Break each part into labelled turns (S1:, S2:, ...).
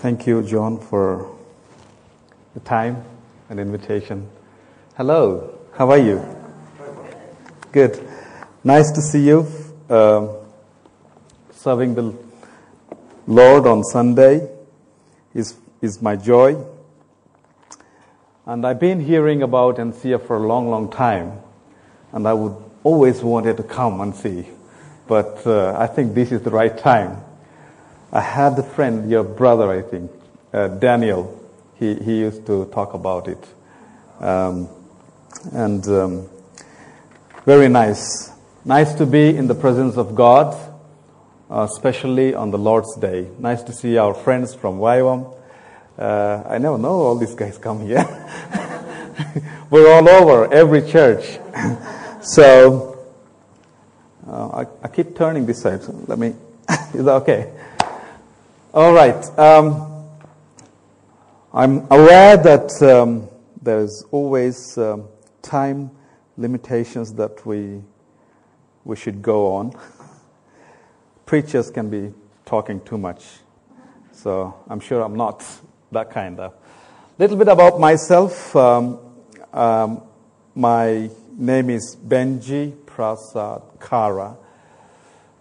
S1: Thank you, John, for the time and invitation. Hello, how are you? Good. Nice to see you. Uh, serving the Lord on Sunday is, is my joy. And I've been hearing about NCF for a long, long time. And I would always wanted to come and see. But uh, I think this is the right time. I had a friend, your brother, I think, uh, Daniel. He, he used to talk about it. Um, and um, very nice. Nice to be in the presence of God, uh, especially on the Lord's Day. Nice to see our friends from YWAM. Uh, I never know all these guys come here. We're all over, every church. so, uh, I, I, keep turning this side. So let me, is that okay? All right. Um, I'm aware that um, there's always um, time limitations that we we should go on. Preachers can be talking too much, so I'm sure I'm not that kind of. Little bit about myself. Um, um, my name is Benji Prasad Kara.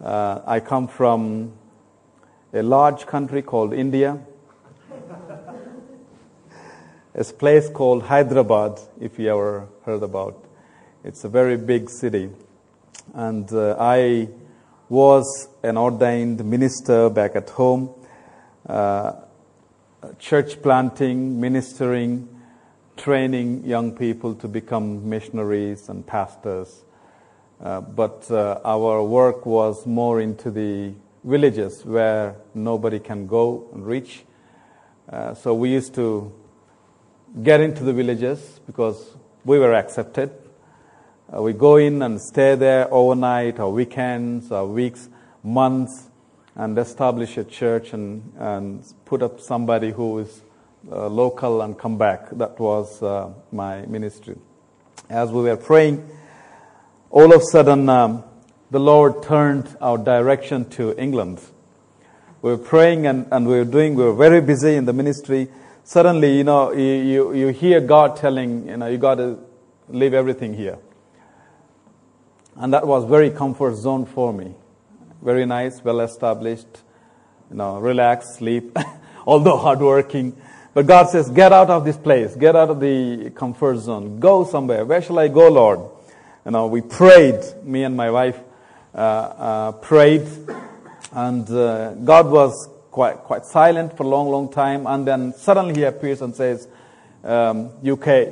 S1: Uh, I come from a large country called India. a place called Hyderabad, if you ever heard about. It's a very big city. And uh, I was an ordained minister back at home, uh, church planting, ministering, training young people to become missionaries and pastors. Uh, but uh, our work was more into the villages where nobody can go and reach. Uh, so we used to get into the villages because we were accepted. Uh, we go in and stay there overnight or weekends or weeks, months, and establish a church and, and put up somebody who is uh, local and come back. That was uh, my ministry. As we were praying, all of a sudden, um, the Lord turned our direction to England. We were praying and, and we were doing, we were very busy in the ministry. Suddenly, you know, you, you, you hear God telling, you know, you got to leave everything here. And that was very comfort zone for me. Very nice, well established, you know, relax, sleep, although hardworking. But God says, get out of this place, get out of the comfort zone, go somewhere. Where shall I go, Lord? You know, we prayed, me and my wife prayed, and uh, God was quite, quite silent for a long, long time, and then suddenly he appears and says, um, UK,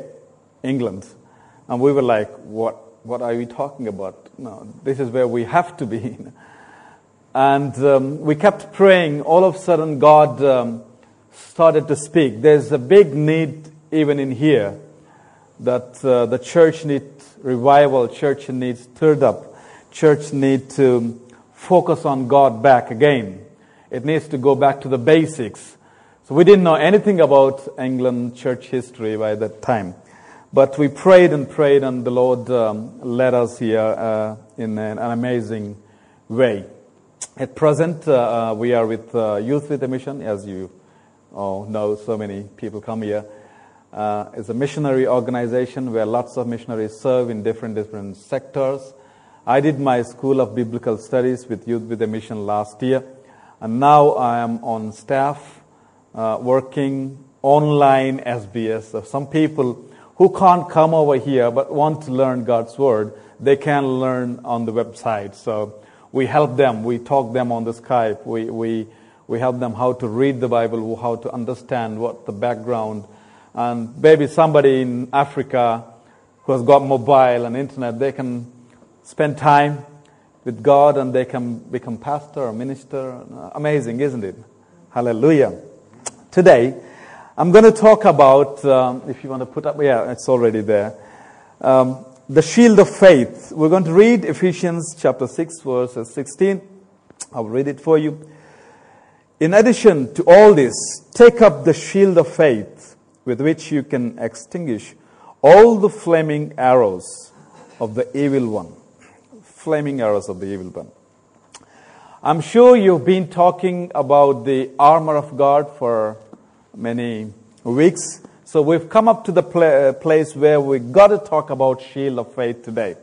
S1: England. And we were like, what, what are you talking about? No, this is where we have to be. and um, we kept praying. All of a sudden, God um, started to speak. There's a big need even in here that uh, the church needs revival, church needs stirred up, church needs to focus on God back again. It needs to go back to the basics. So we didn't know anything about England church history by that time. But we prayed and prayed, and the Lord um, led us here uh, in an, an, amazing way. At present, uh, uh we are with uh, Youth with a Mission, as you oh, know, so many people come here. Uh, it's a missionary organization where lots of missionaries serve in different different sectors. I did my School of Biblical Studies with Youth with a Mission last year, and now I am on staff uh, working online SBS. So some people who can't come over here but want to learn God's Word, they can learn on the website. So we help them. We talk them on the Skype. We, we we help them how to read the Bible, how to understand what the background. And maybe somebody in Africa who has got mobile and internet, they can spend time with God and they can become pastor or minister. Amazing, isn't it? Hallelujah. Today, I'm going to talk about, um, if you want to put up, yeah, it's already there. Um, the shield of faith. We're going to read Ephesians chapter 6, verses 16. I'll read it for you. In addition to all this, take up the shield of faith with which you can extinguish all the flaming arrows of the evil one. Flaming arrows of the evil one. I'm sure you've been talking about the armor of God for many weeks. So we've come up to the pla- uh, place where we've got to talk about shield of faith today.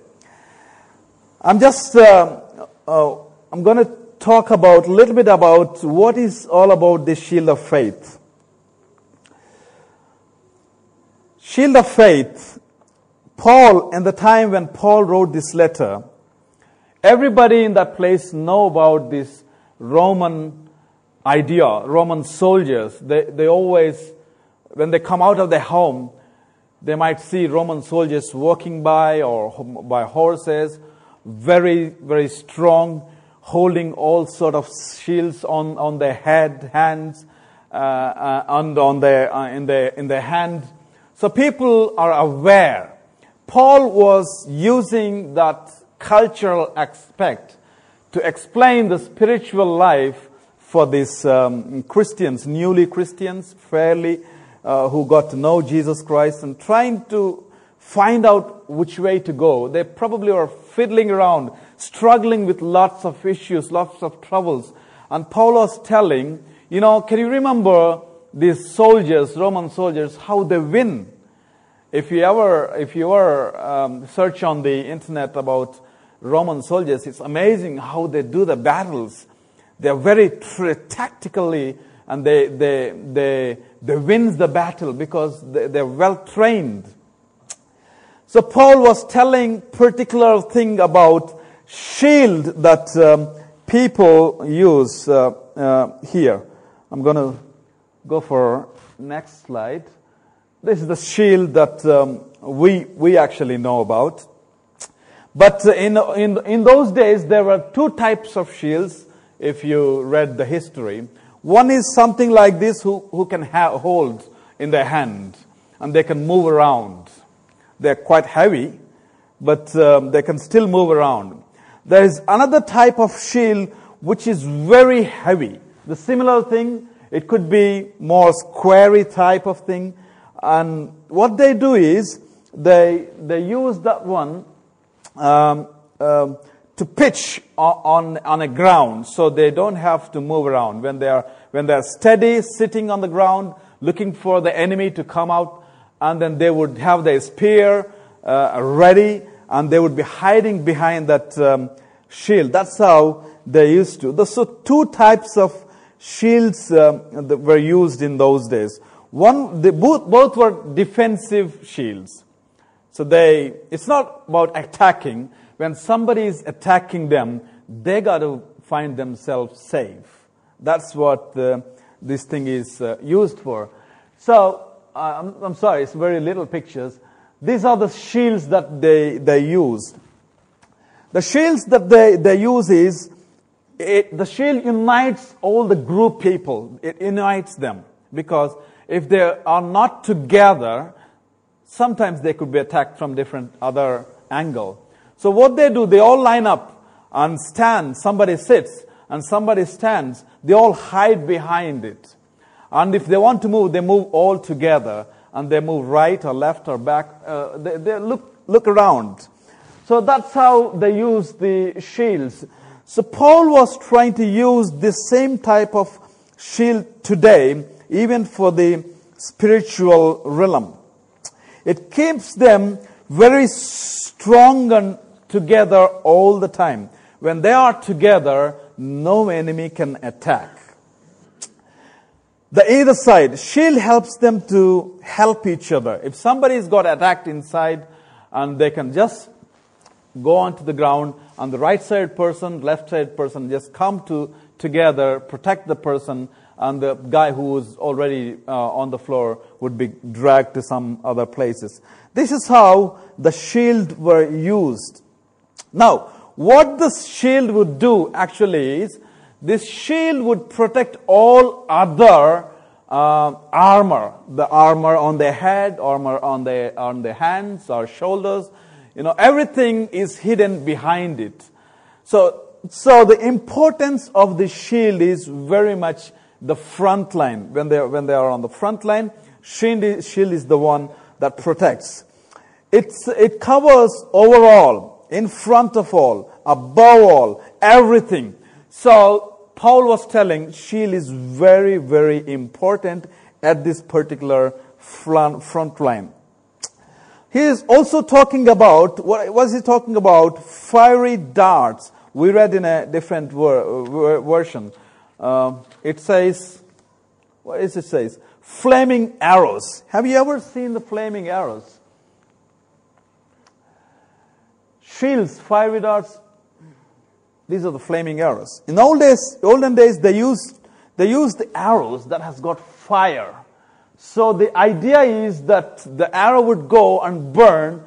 S1: I'm just, uh, uh, I'm going to talk about a little bit about what is all about the shield of faith. Shield of faith. Paul, in the time when Paul wrote this letter, Everybody in that place know about this Roman idea, Roman soldiers. They, they always, when they come out of their home, they might see Roman soldiers walking by or by horses, very, very strong, holding all sort of shields on, on their head, hands, uh, uh, and on their, uh, in, their, in their hand. So people are aware. Paul was using that cultural aspect to explain the spiritual life for these um, Christians, newly Christians, fairly, uh, who got to know Jesus Christ and trying to find out which way to go. They probably were fiddling around, struggling with lots of issues, lots of troubles. And Paul was telling, you know, can you remember these soldiers, Roman soldiers, how they win? If you ever, if you ever um, search on the internet about Roman soldiers, it's amazing how they do the battles. They're very tactically and they, they, they, they win the battle because they, they're well trained. So Paul was telling particular thing about shield that um, people use uh, uh, here. I'm going to go for next slide. This is the shield that um, we, we actually know about. But in, in, in those days, there were two types of shields, if you read the history. One is something like this, who, who can ha- hold in their hand, and they can move around. They're quite heavy, but um, they can still move around. There is another type of shield which is very heavy. The similar thing, it could be more squarey type of thing. And what they do is, they, they use that one um, um, to pitch on, on a ground so they don't have to move around. When they are, when they are steady sitting on the ground, looking for the enemy to come out, and then they would have their spear uh, ready, and they would be hiding behind that um, shield. That's how they used to. So two types of shields um, that were used in those days. One, they both, both were defensive shields. So they, it's not about attacking. When somebody is attacking them, they got to find themselves safe. That's what the, this thing is uh, used for. So, uh, I'm, I'm sorry, it's very little pictures. These are the shields that they, they use. The shields that they, they use is, it, the shield unites all the group people. It unites them. Because if they are not together, sometimes they could be attacked from different other angle. So what they do, they all line up and stand. Somebody sits and somebody stands. They all hide behind it. And if they want to move, they move all together and they move right or left or back. Uh, they, they look, look around. So that's how they use the shields. So Paul was trying to use this same type of shield today, even for the spiritual realm. It keeps them very strong and together all the time. When they are together, no enemy can attack. The either side, shield helps them to help each other. If somebody's got attacked inside and they can just go onto the ground and the right side person, left side person just come to together, protect the person and the guy who was already uh, on the floor would be dragged to some other places. This is how the shield were used. Now, what this shield would do actually is, this shield would protect all other uh, armor, the armor on their head, armor on their on their hands or shoulders. You know, everything is hidden behind it. So, so the importance of the shield is very much the front line. When they, when they are on the front line, shield is, shield is the one that protects. It's, it covers overall, in front of all, above all, everything. So Paul was telling shield is very, very important at this particular front, front line. He is also talking about, what was he talking about? Fiery darts. We read in a different ver- version. Uh, it says, what is it says? Flaming arrows. Have you ever seen the flaming arrows? Shields, fiery darts. These are the flaming arrows. In old days, olden days, they used, they used the arrows that has got fire so the idea is that the arrow would go and burn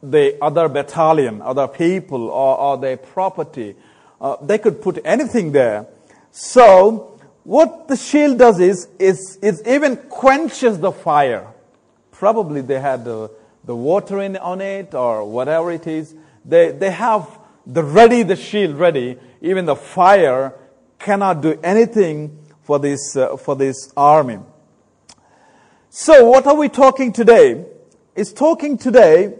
S1: the other battalion, other people, or, or their property. Uh, they could put anything there. So what the shield does is, is it even quenches the fire. Probably they had the, the water in, on it or whatever it is. They, they have the ready, the shield ready. Even the fire cannot do anything for this, uh, for this army. So, what are we talking today? Is talking today,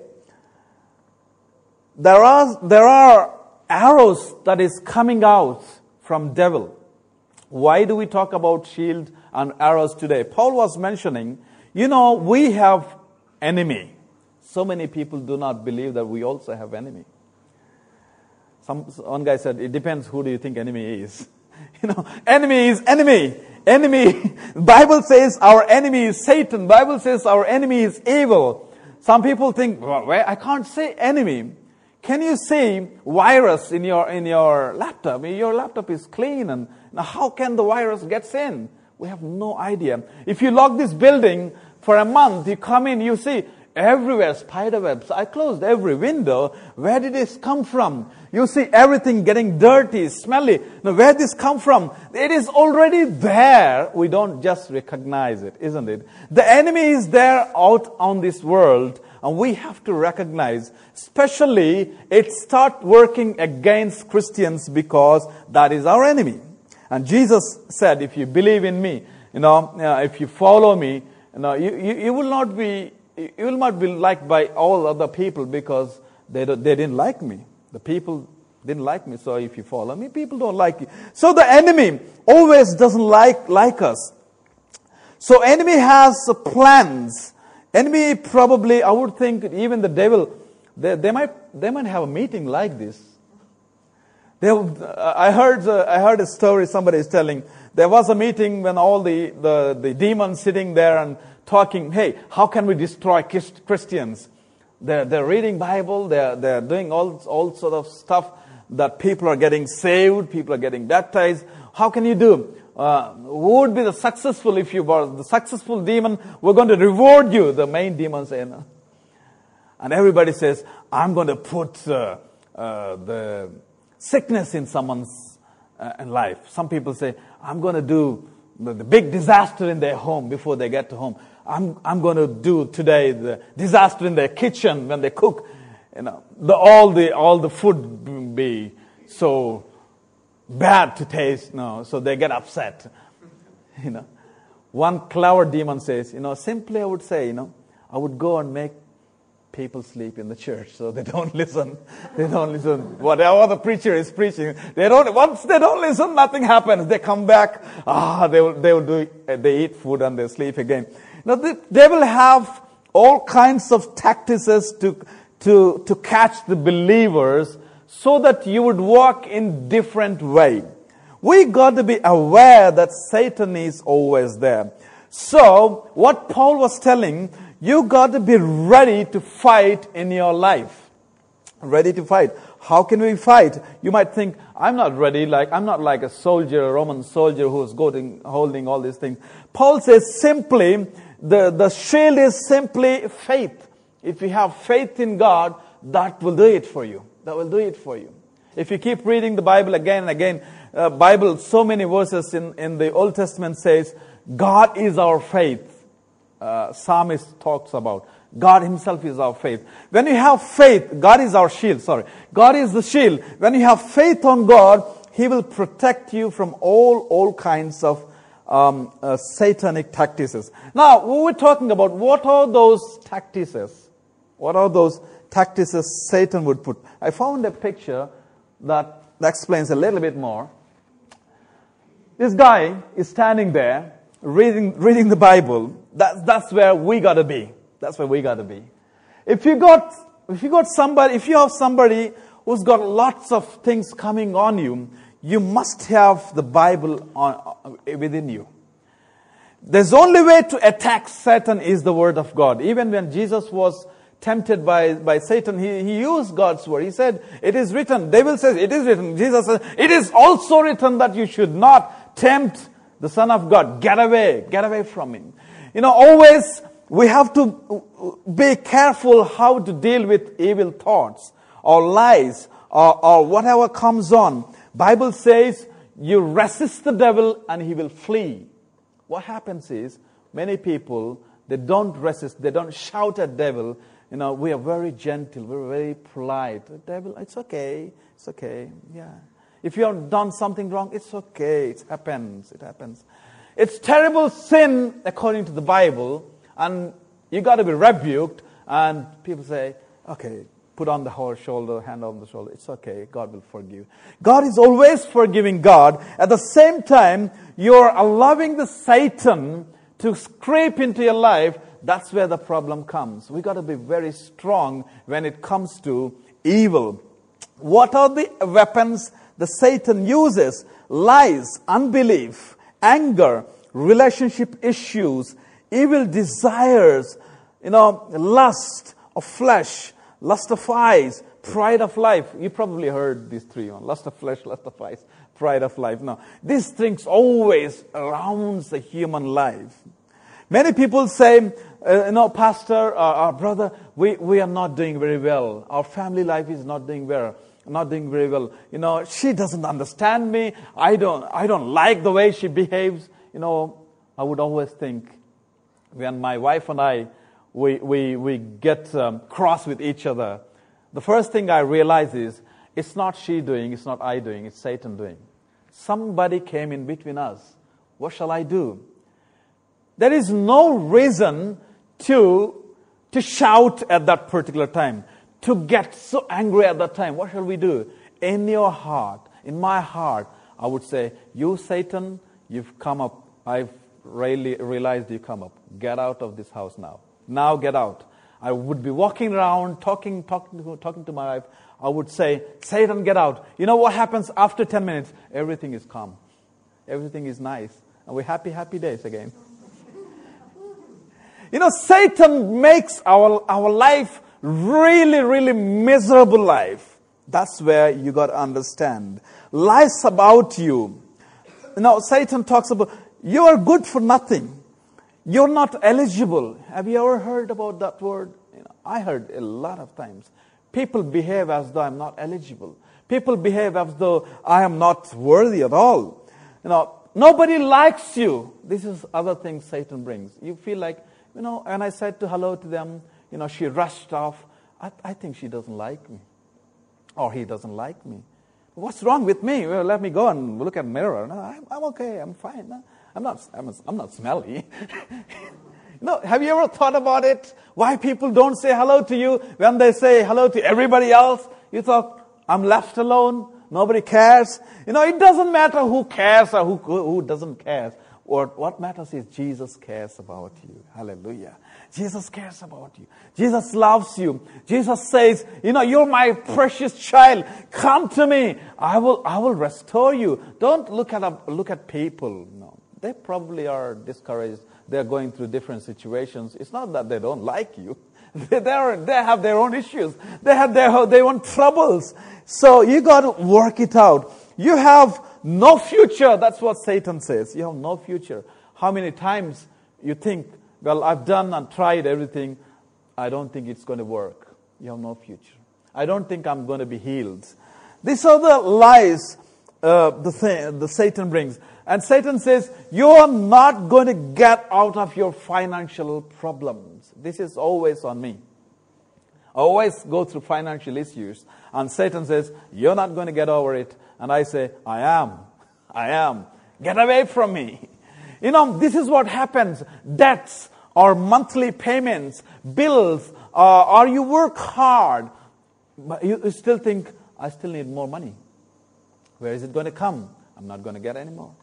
S1: there are, there are arrows that is coming out from devil. Why do we talk about shield and arrows today? Paul was mentioning, you know, we have enemy. So many people do not believe that we also have enemy. Some, one guy said, it depends who do you think enemy is. You know, enemy is enemy enemy, Bible says our enemy is Satan. Bible says our enemy is evil. Some people think, well, I can't say enemy. Can you see virus in your, in your laptop? Your laptop is clean and now how can the virus get in? We have no idea. If you lock this building for a month, you come in, you see everywhere spider webs. I closed every window. Where did this come from? You see everything getting dirty, smelly. Now, where did this come from? It is already there. We don't just recognize it, isn't it? The enemy is there out on this world, and we have to recognize, especially it start working against Christians because that is our enemy. And Jesus said, if you believe in me, you know, uh, if you follow me, you know, you, you, you will not be, you will not be liked by all other people because they, they didn't like me. The people didn't like me, so if you follow me, people don't like you. So the enemy always doesn't like, like us. So enemy has plans. Enemy probably, I would think, even the devil, they, they might, they might have a meeting like this. They, I heard, uh, I heard a story somebody is telling. There was a meeting when all the, the, the demons sitting there and talking, hey, how can we destroy Christians? They're, they're reading Bible, they're, they're doing all, all sort of stuff that people are getting saved, people are getting baptized. How can you do? Uh, who would be the successful if you were the successful demon? We're going to reward you, the main demon saying. And everybody says, I'm going to put uh, uh, the sickness in someone's uh, life. Some people say, I'm going to do the, the big disaster in their home before they get to home. I'm, I'm going to do today the disaster in their kitchen when they cook. You know, the, all the, all the food be so bad to taste, no, so they get upset. You know, one clever demon says, you know, simply I would say, you know, I would go and make people sleep in the church so they don't listen. They don't listen. Whatever the preacher is preaching, they don't, once they don't listen, nothing happens. They come back, ah, they will, they will do, they eat food and they sleep again. Now, the devil have all kinds of tactics to, to, to catch the believers so that you would walk in different way. We got to be aware that Satan is always there. So, what Paul was telling, you got to be ready to fight in your life. Ready to fight. How can we fight? You might think, I'm not ready, like, I'm not like a soldier, a Roman soldier who's going, holding all these things. Paul says simply, the, the shield is simply faith. If you have faith in God, that will do it for you. That will do it for you. If you keep reading the Bible again and again, uh, Bible, so many verses in, in the Old Testament says, God is our faith. Uh, psalmist talks about. God himself is our faith. When you have faith, God is our shield, sorry. God is the shield. When you have faith on God, He will protect you from all, all kinds of um, uh, satanic tactics. Now, we were talking about what are those tactics? What are those tactics Satan would put? I found a picture that that explains a little bit more. This guy is standing there reading, reading the Bible. That's, that's where we gotta be. That's where we gotta be. If you got, if you got somebody, if you have somebody who's got lots of things coming on you, you must have the Bible on, within you. There's only way to attack Satan is the word of God. Even when Jesus was tempted by, by Satan, he, he used God's word. He said, it is written. Devil says, it is written. Jesus says, it is also written that you should not tempt the Son of God. Get away. Get away from him. You know, always we have to be careful how to deal with evil thoughts or lies or, or whatever comes on. Bible says you resist the devil and he will flee. What happens is many people they don't resist, they don't shout at devil. You know, we are very gentle, we're very polite. Devil, it's okay, it's okay, yeah. If you have done something wrong, it's okay, it happens, it happens. It's terrible sin according to the Bible, and you got to be rebuked. And people say, okay, put on the whole shoulder, hand on the shoulder. It's okay. God will forgive. God is always forgiving God. At the same time, you're allowing the Satan to scrape into your life. That's where the problem comes. We've got to be very strong when it comes to evil. What are the weapons the Satan uses? Lies, unbelief, anger, relationship issues, evil desires, you know, lust of flesh, lust of eyes, pride of life. You probably heard these three one. Lust of flesh, lust of eyes, pride of life. No. These things always surrounds the human life. Many people say, uh, know, pastor, uh, our brother, we, we are not doing very well. Our family life is not doing well not doing very well. You know, she doesn't understand me. I don't, I don't like the way she behaves. You know, I would always think when my wife and I we, we, we get um, cross with each other, the first thing I realize is it's not she doing, it's not I doing, it's Satan doing. Somebody came in between us. What shall I do? There is no reason to, to shout at that particular time, to get so angry at that time. What shall we do? In your heart, in my heart, I would say, You, Satan, you've come up. I've really realized you come up. Get out of this house now. Now get out. I would be walking around talking, talking, to, talking to my wife. I would say, Satan, get out. You know what happens after 10 minutes? Everything is calm. Everything is nice. And we're happy, happy days again. You know, Satan makes our, our life really, really miserable life. That's where you got to understand. Lies about you. Know, Satan talks about, you are good for nothing. You're not eligible. Have you ever heard about that word? You know, I heard a lot of times. People behave as though I'm not eligible. People behave as though I am not worthy at all. You know, nobody likes you. This is other things Satan brings. You feel like, you know, and I said to hello to them, you know, she rushed off. I, I think she doesn't like me. Or he doesn't like me. What's wrong with me? Well, let me go and look at the mirror. No, I'm, I'm okay. I'm fine. No. I'm not, I'm, I'm not smelly. no, have you ever thought about it? Why people don't say hello to you when they say hello to everybody else? You thought, I'm left alone. Nobody cares. You know, it doesn't matter who cares or who, who doesn't care. What, what matters is Jesus cares about you. Hallelujah. Jesus cares about you. Jesus loves you. Jesus says, you know, you're my precious child. Come to me. I will, I will restore you. Don't look at, look at people. No they probably are discouraged. They're going through different situations. It's not that they don't like you. They, are, they have their own issues. They have their, their own troubles. So you got to work it out. You have no future. That's what Satan says. You have no future. How many times you think, well, I've done and tried everything. I don't think it's going to work. You have no future. I don't think I'm going to be healed. These are the lies uh, the, the Satan brings. And Satan says, You are not going to get out of your financial problems. This is always on me. I always go through financial issues. And Satan says, You're not going to get over it. And I say, I am. I am. Get away from me. You know, this is what happens. Debts or monthly payments, bills, uh, or you work hard, but you still think, I still need more money. Where is it going to come? I'm not going to get any more.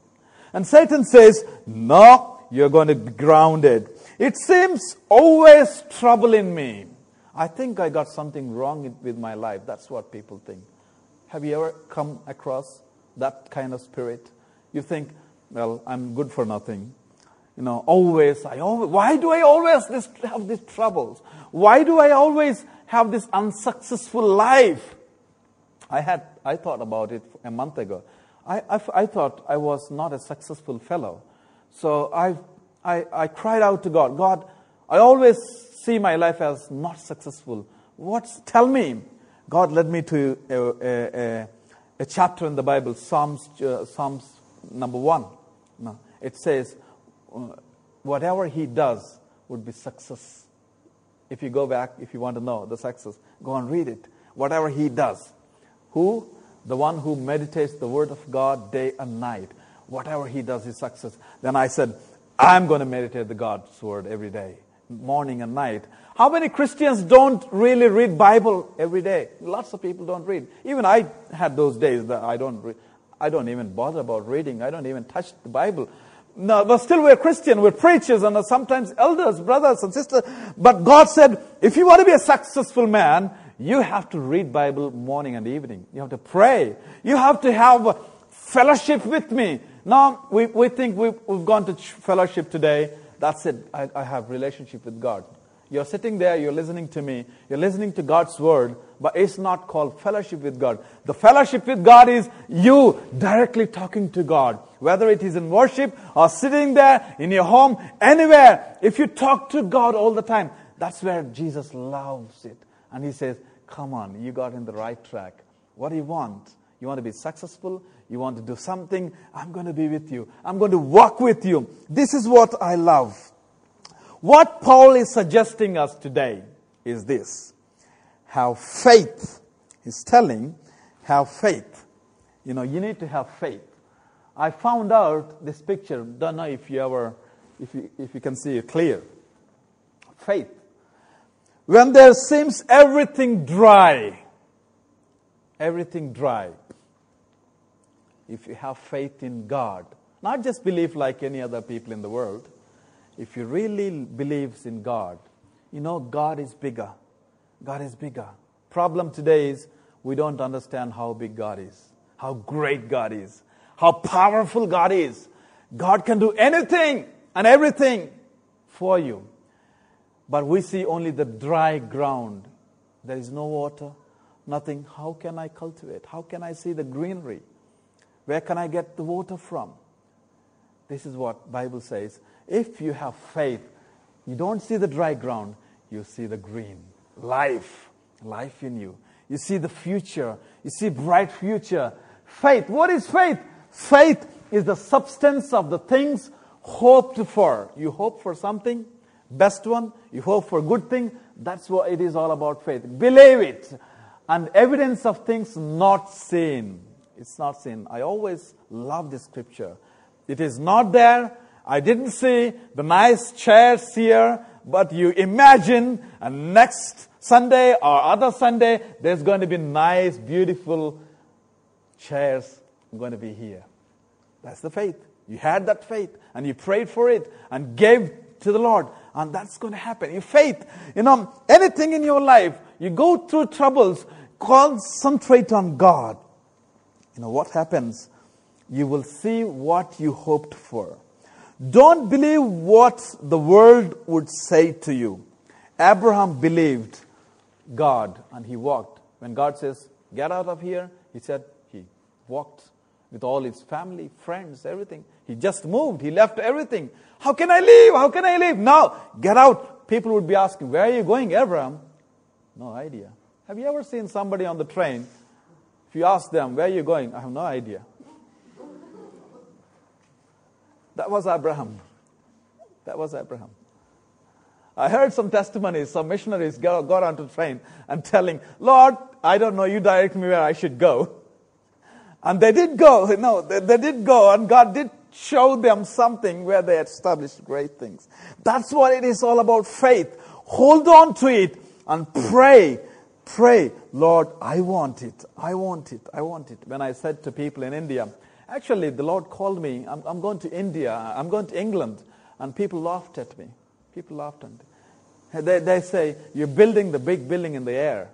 S1: And Satan says, No, you're going to be grounded. It seems always troubling me. I think I got something wrong with my life. That's what people think. Have you ever come across that kind of spirit? You think, well, I'm good for nothing. You know, always, I always, why do I always this, have these troubles? Why do I always have this unsuccessful life? I had, I thought about it a month ago. I, I, I thought I was not a successful fellow. So I, I, I cried out to God, God, I always see my life as not successful. What's, tell me. God led me to a, a, a, a chapter in the Bible, Psalms, uh, Psalms number one. No, it says, uh, whatever he does would be success. If you go back, if you want to know the success, go and read it. Whatever he does. Who? The one who meditates the word of God day and night. Whatever he does is success. Then I said, I'm going to meditate the God's word every day, morning and night. How many Christians don't really read Bible every day? Lots of people don't read. Even I had those days that I don't read. I don't even bother about reading. I don't even touch the Bible. No, but still we're Christian, we're preachers and sometimes elders, brothers and sisters. But God said, if you want to be a successful man, you have to read Bible morning and evening. You have to pray. You have to have fellowship with me. Now, we, we think we've, we've gone to fellowship today. That's it. I, I have relationship with God. You're sitting there, you're listening to me, you're listening to God's word, but it's not called fellowship with God. The fellowship with God is you directly talking to God. Whether it is in worship or sitting there in your home, anywhere. If you talk to God all the time, that's where Jesus loves it. And he says, Come on, you got in the right track. What do you want? You want to be successful? You want to do something? I'm going to be with you. I'm going to walk with you. This is what I love. What Paul is suggesting us today is this have faith. He's telling, have faith. You know, you need to have faith. I found out this picture, don't know if you ever, if you, if you can see it clear. Faith. When there seems everything dry, everything dry, if you have faith in God, not just believe like any other people in the world, if you really believes in God, you know God is bigger. God is bigger. Problem today is we don't understand how big God is, how great God is, how powerful God is. God can do anything and everything for you. But we see only the dry ground. There is no water, nothing. How can I cultivate? How can I see the greenery? Where can I get the water from? This is what Bible says. If you have faith, you don't see the dry ground, you see the green. Life. Life in you. You see the future. You see bright future. Faith. What is faith? Faith is the substance of the things hoped for. You hope for something, best one, you hope for good thing. That's what it is all about faith. Believe it. And evidence of things not seen. It's not seen. I always love this scripture. It is not there. I didn't see the nice chairs here, but you imagine a next Sunday or other Sunday, there's going to be nice, beautiful chairs going to be here. That's the faith. You had that faith and you prayed for it and gave to the Lord. And that's going to happen. Your faith, you know, anything in your life, you go through troubles, concentrate on God. You know what happens? You will see what you hoped for. Don't believe what the world would say to you. Abraham believed God and he walked. When God says, Get out of here, he said, He walked with all his family, friends, everything. He just moved. He left everything. How can I leave? How can I leave? Now, get out. People would be asking, Where are you going, Abraham? No idea. Have you ever seen somebody on the train? If you ask them, Where are you going? I have no idea. That was Abraham. That was Abraham. I heard some testimonies, some missionaries got, got onto the train and telling, Lord, I don't know, you direct me where I should go. And they did go, no, they, they did go, and God did show them something where they established great things. That's what it is all about faith. Hold on to it and pray. Pray, Lord, I want it. I want it. I want it. When I said to people in India, actually, the Lord called me. I'm, I'm going to India. I'm going to England. And people laughed at me. People laughed at me. They, they say, You're building the big building in the air.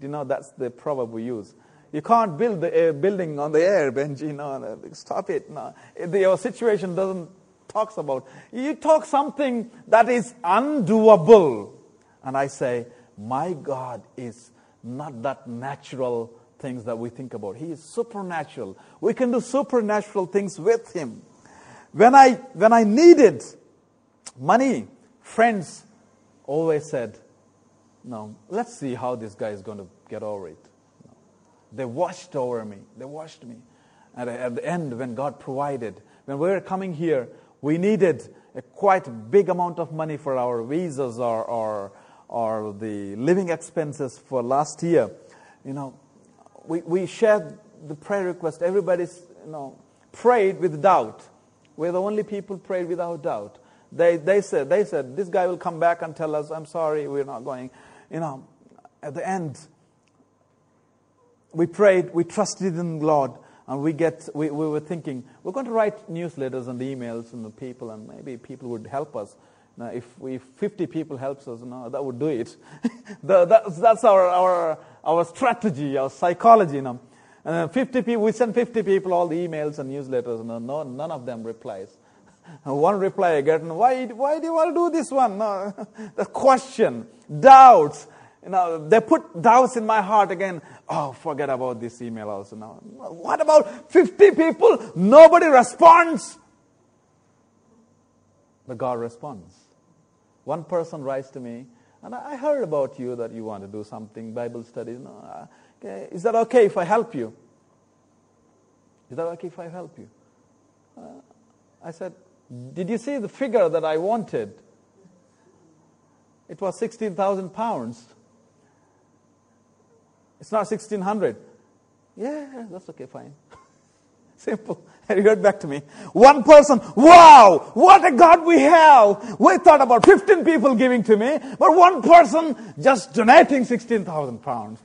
S1: You know, that's the proverb we use. You can't build the air, building on the air, Benji. No, stop it. No. Your situation doesn't talks about. You talk something that is undoable. And I say, my God is not that natural things that we think about. He is supernatural. We can do supernatural things with him. When I, when I needed money, friends always said, no, let's see how this guy is going to get over it. They watched over me. They watched me. And at the end, when God provided, when we were coming here, we needed a quite big amount of money for our visas or, or, or the living expenses for last year. You know, we, we shared the prayer request. Everybody's, you know, prayed with doubt. We're the only people prayed without doubt. They, they, said, they said, this guy will come back and tell us, I'm sorry, we're not going. You know, at the end, we prayed, we trusted in Lord, and we, get, we, we were thinking, we're going to write newsletters and emails and the people, and maybe people would help us. Now, if, we, 50 people helps us, no, that would do it. the, that's, that's our, our, our strategy, our psychology. You. And 50 people, we send 50 people all the emails and newsletters, no, no, none of them replies. One reply I get, why, why do you want to do this one? No. the question, doubts. You know, they put doubts in my heart again. Oh, forget about this email also now. What about 50 people? Nobody responds. But God responds. One person writes to me, and I heard about you that you want to do something, Bible studies. No, okay. Is that okay if I help you? Is that okay if I help you? Uh, I said, did you see the figure that I wanted? It was 16,000 pounds. It's not 1,600. Yeah, that's okay, fine. Simple. He got back to me. One person, wow, what a God we have. We thought about 15 people giving to me, but one person just donating 16,000 pounds.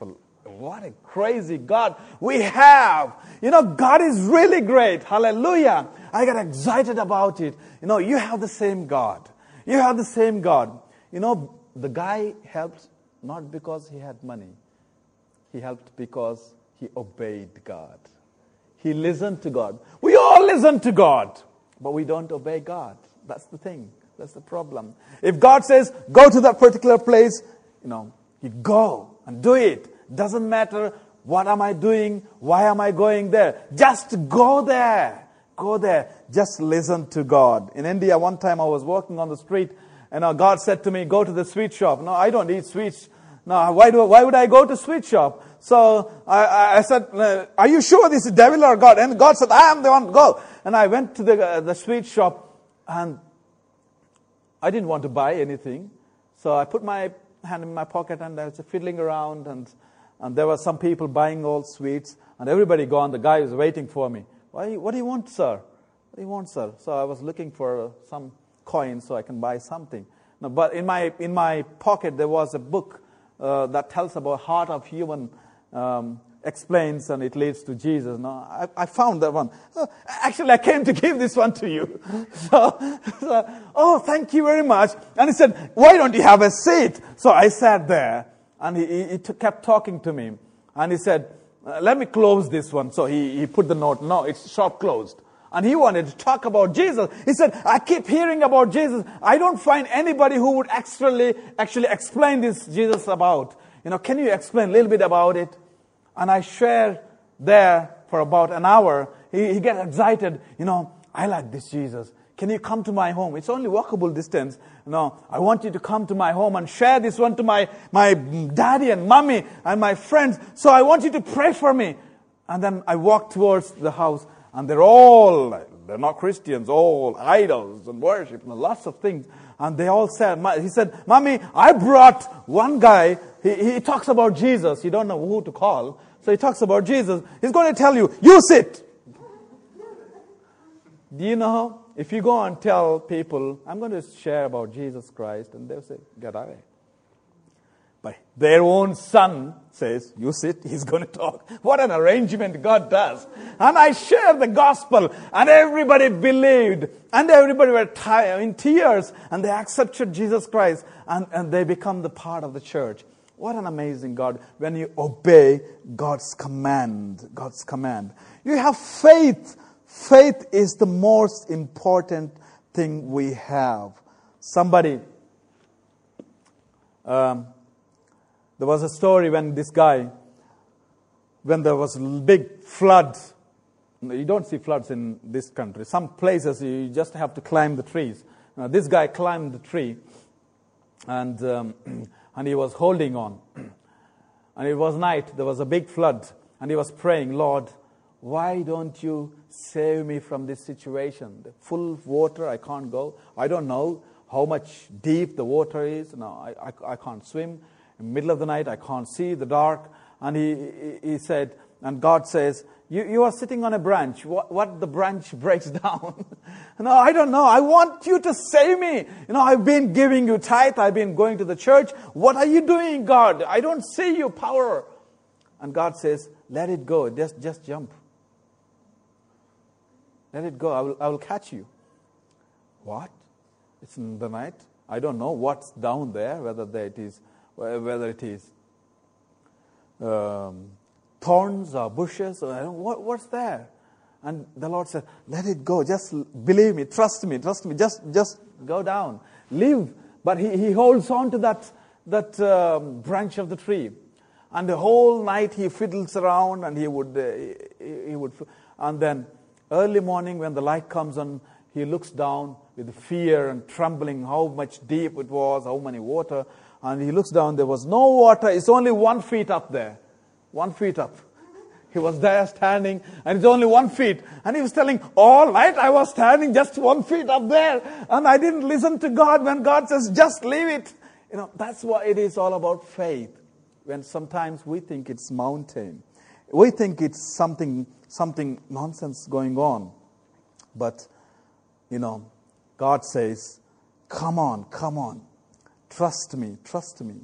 S1: What a crazy God we have. You know, God is really great. Hallelujah. I got excited about it. You know, you have the same God. You have the same God. You know, the guy helped not because he had money. He helped because he obeyed God. He listened to God. We all listen to God, but we don't obey God. That's the thing. That's the problem. If God says, go to that particular place, you know, you go and do it. Doesn't matter what am I doing, why am I going there. Just go there. Go there. Just listen to God. In India, one time I was walking on the street, and uh, God said to me, go to the sweet shop. No, I don't eat sweets. No, why, do, why would I go to sweet shop? So I, I said, uh, are you sure this is devil or God? And God said, I am the one, go. And I went to the, uh, the sweet shop and I didn't want to buy anything. So I put my hand in my pocket and I was fiddling around and, and there were some people buying all sweets and everybody gone. The guy was waiting for me. Why, what do you want, sir? What do you want, sir? So I was looking for uh, some coins so I can buy something. No, but in my, in my pocket there was a book uh, that tells about heart of human um, explains and it leads to Jesus. No, I, I found that one. Uh, actually, I came to give this one to you. So, so, oh, thank you very much. And he said, why don't you have a seat? So I sat there and he, he, he kept talking to me. And he said, uh, let me close this one. So he, he put the note, no, it's shop closed. And he wanted to talk about Jesus. He said, I keep hearing about Jesus. I don't find anybody who would actually, actually explain this Jesus about. You know, can you explain a little bit about it? And I shared there for about an hour. He, he gets excited. You know, I like this Jesus. Can you come to my home? It's only walkable distance. No, I want you to come to my home and share this one to my, my daddy and mommy and my friends. So I want you to pray for me. And then I walk towards the house and they're all, they're not Christians, all idols and worship and lots of things. And they all said, he said, Mommy, I brought one guy, he, he talks about Jesus. You don't know who to call. So he talks about Jesus. He's going to tell you, you sit. Do you know, if you go and tell people, I'm going to share about Jesus Christ, and they'll say, get away. But their own son says, You sit, he's going to talk. What an arrangement God does. And I shared the gospel, and everybody believed, and everybody were in tears, and they accepted Jesus Christ, and, and they become the part of the church. What an amazing God when you obey God's command. God's command. You have faith. Faith is the most important thing we have. Somebody, um, there was a story when this guy, when there was a big flood. You don't see floods in this country. Some places you just have to climb the trees. Now, this guy climbed the tree, and um, and he was holding on. and it was night. There was a big flood, and he was praying, Lord, why don't you save me from this situation? The full water, I can't go. I don't know how much deep the water is. No, I, I, I can't swim middle of the night, I can't see the dark. And he, he said, and God says, you, you are sitting on a branch. What, what the branch breaks down? no, I don't know. I want you to save me. You know, I've been giving you tithe. I've been going to the church. What are you doing, God? I don't see your power. And God says, let it go. Just, just jump. Let it go. I will, I will catch you. What? It's in the night. I don't know what's down there, whether it is whether it is um, thorns or bushes or what, what's there. And the Lord said, let it go. Just believe me. Trust me. Trust me. Just, just go down. Live. But he, he holds on to that, that um, branch of the tree. And the whole night he fiddles around and he would, uh, he, he would, and then early morning when the light comes on, he looks down with fear and trembling how much deep it was, how many water and he looks down, there was no water, it's only one feet up there. One feet up. He was there standing, and it's only one feet. And he was telling, All right, I was standing just one feet up there, and I didn't listen to God when God says, just leave it. You know, that's what it is all about faith. When sometimes we think it's mountain. We think it's something, something nonsense going on. But, you know, God says, come on, come on. Trust me, trust me.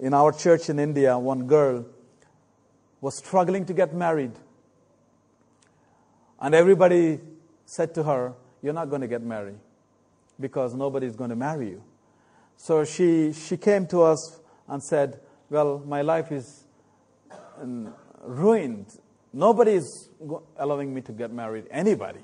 S1: In our church in India, one girl was struggling to get married. And everybody said to her, You're not going to get married because nobody's going to marry you. So she, she came to us and said, Well, my life is um, ruined. Nobody is allowing me to get married. Anybody.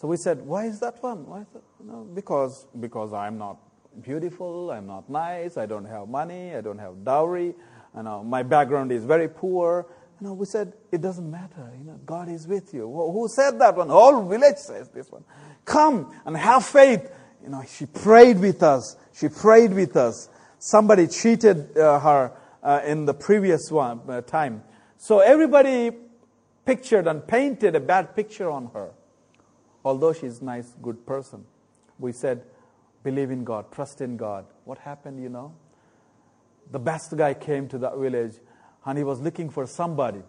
S1: So we said, why is that one? Why that? No, because, because I'm not beautiful, I'm not nice, I don't have money, I don't have dowry, you know, my background is very poor. You know, we said, it doesn't matter. You know, God is with you. Who said that one? Whole village says this one. Come and have faith. You know, she prayed with us. She prayed with us. Somebody cheated uh, her uh, in the previous one uh, time. So everybody pictured and painted a bad picture on her although she's a nice, good person. We said, believe in God, trust in God. What happened, you know? The best guy came to that village and he was looking for somebody.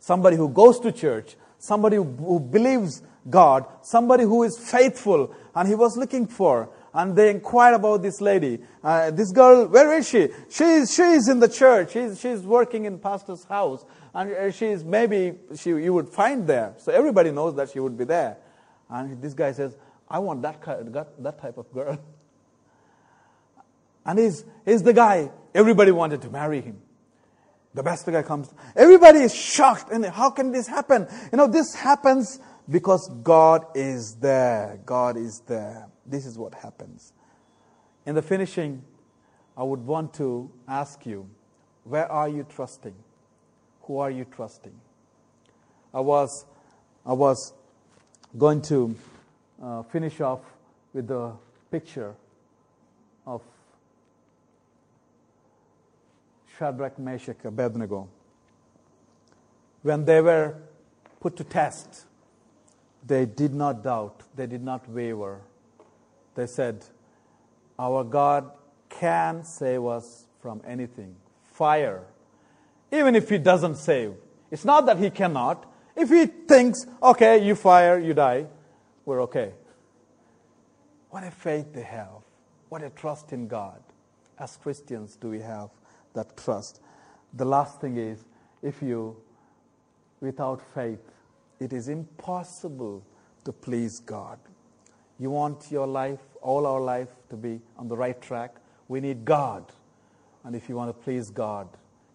S1: Somebody who goes to church, somebody who, who believes God, somebody who is faithful, and he was looking for. And they inquired about this lady. Uh, this girl, where is she? She's, she's in the church. She's, she's working in pastor's house and uh, she's maybe she, you would find there. So everybody knows that she would be there. And this guy says, I want that, that type of girl. And he's, he's the guy, everybody wanted to marry him. The best guy comes. Everybody is shocked. And how can this happen? You know, this happens because God is there. God is there. This is what happens. In the finishing, I would want to ask you, where are you trusting? Who are you trusting? I was, I was going to uh, finish off with the picture of Shadrach, Meshach, Abednego. When they were put to test, they did not doubt, they did not waver. They said, Our God can save us from anything fire, even if he doesn't save. It's not that he cannot. If he thinks, okay, you fire, you die, we're okay. What a faith they have. What a trust in God. as Christians do we have that trust? The last thing is if you, without faith, it is impossible to please God. You want your life, all our life, to be on the right track? We need God. And if you want to please God,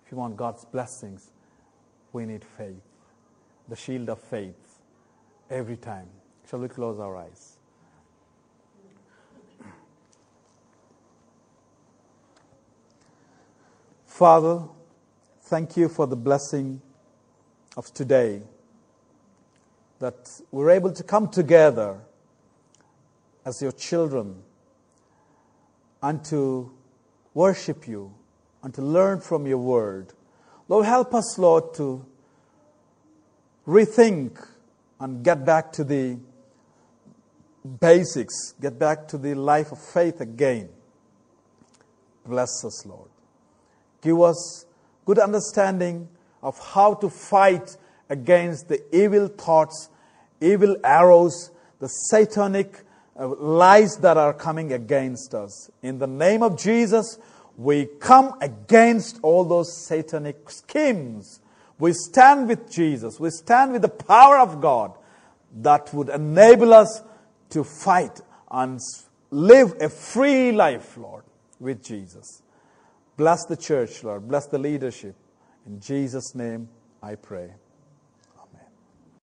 S1: if you want God's blessings, we need faith. The shield of faith every time. Shall we close our eyes? Father, thank you for the blessing of today that we're able to come together as your children and to worship you and to learn from your word. Lord, help us, Lord, to rethink and get back to the basics, get back to the life of faith again. Bless us, Lord. Give us good understanding of how to fight against the evil thoughts, evil arrows, the satanic Uh, lies that are coming against us. In the name of Jesus, we come against all those satanic schemes. We stand with Jesus. We stand with the power of God that would enable us to fight and live a free life, Lord, with Jesus. Bless the church, Lord. Bless the leadership. In Jesus' name, I pray.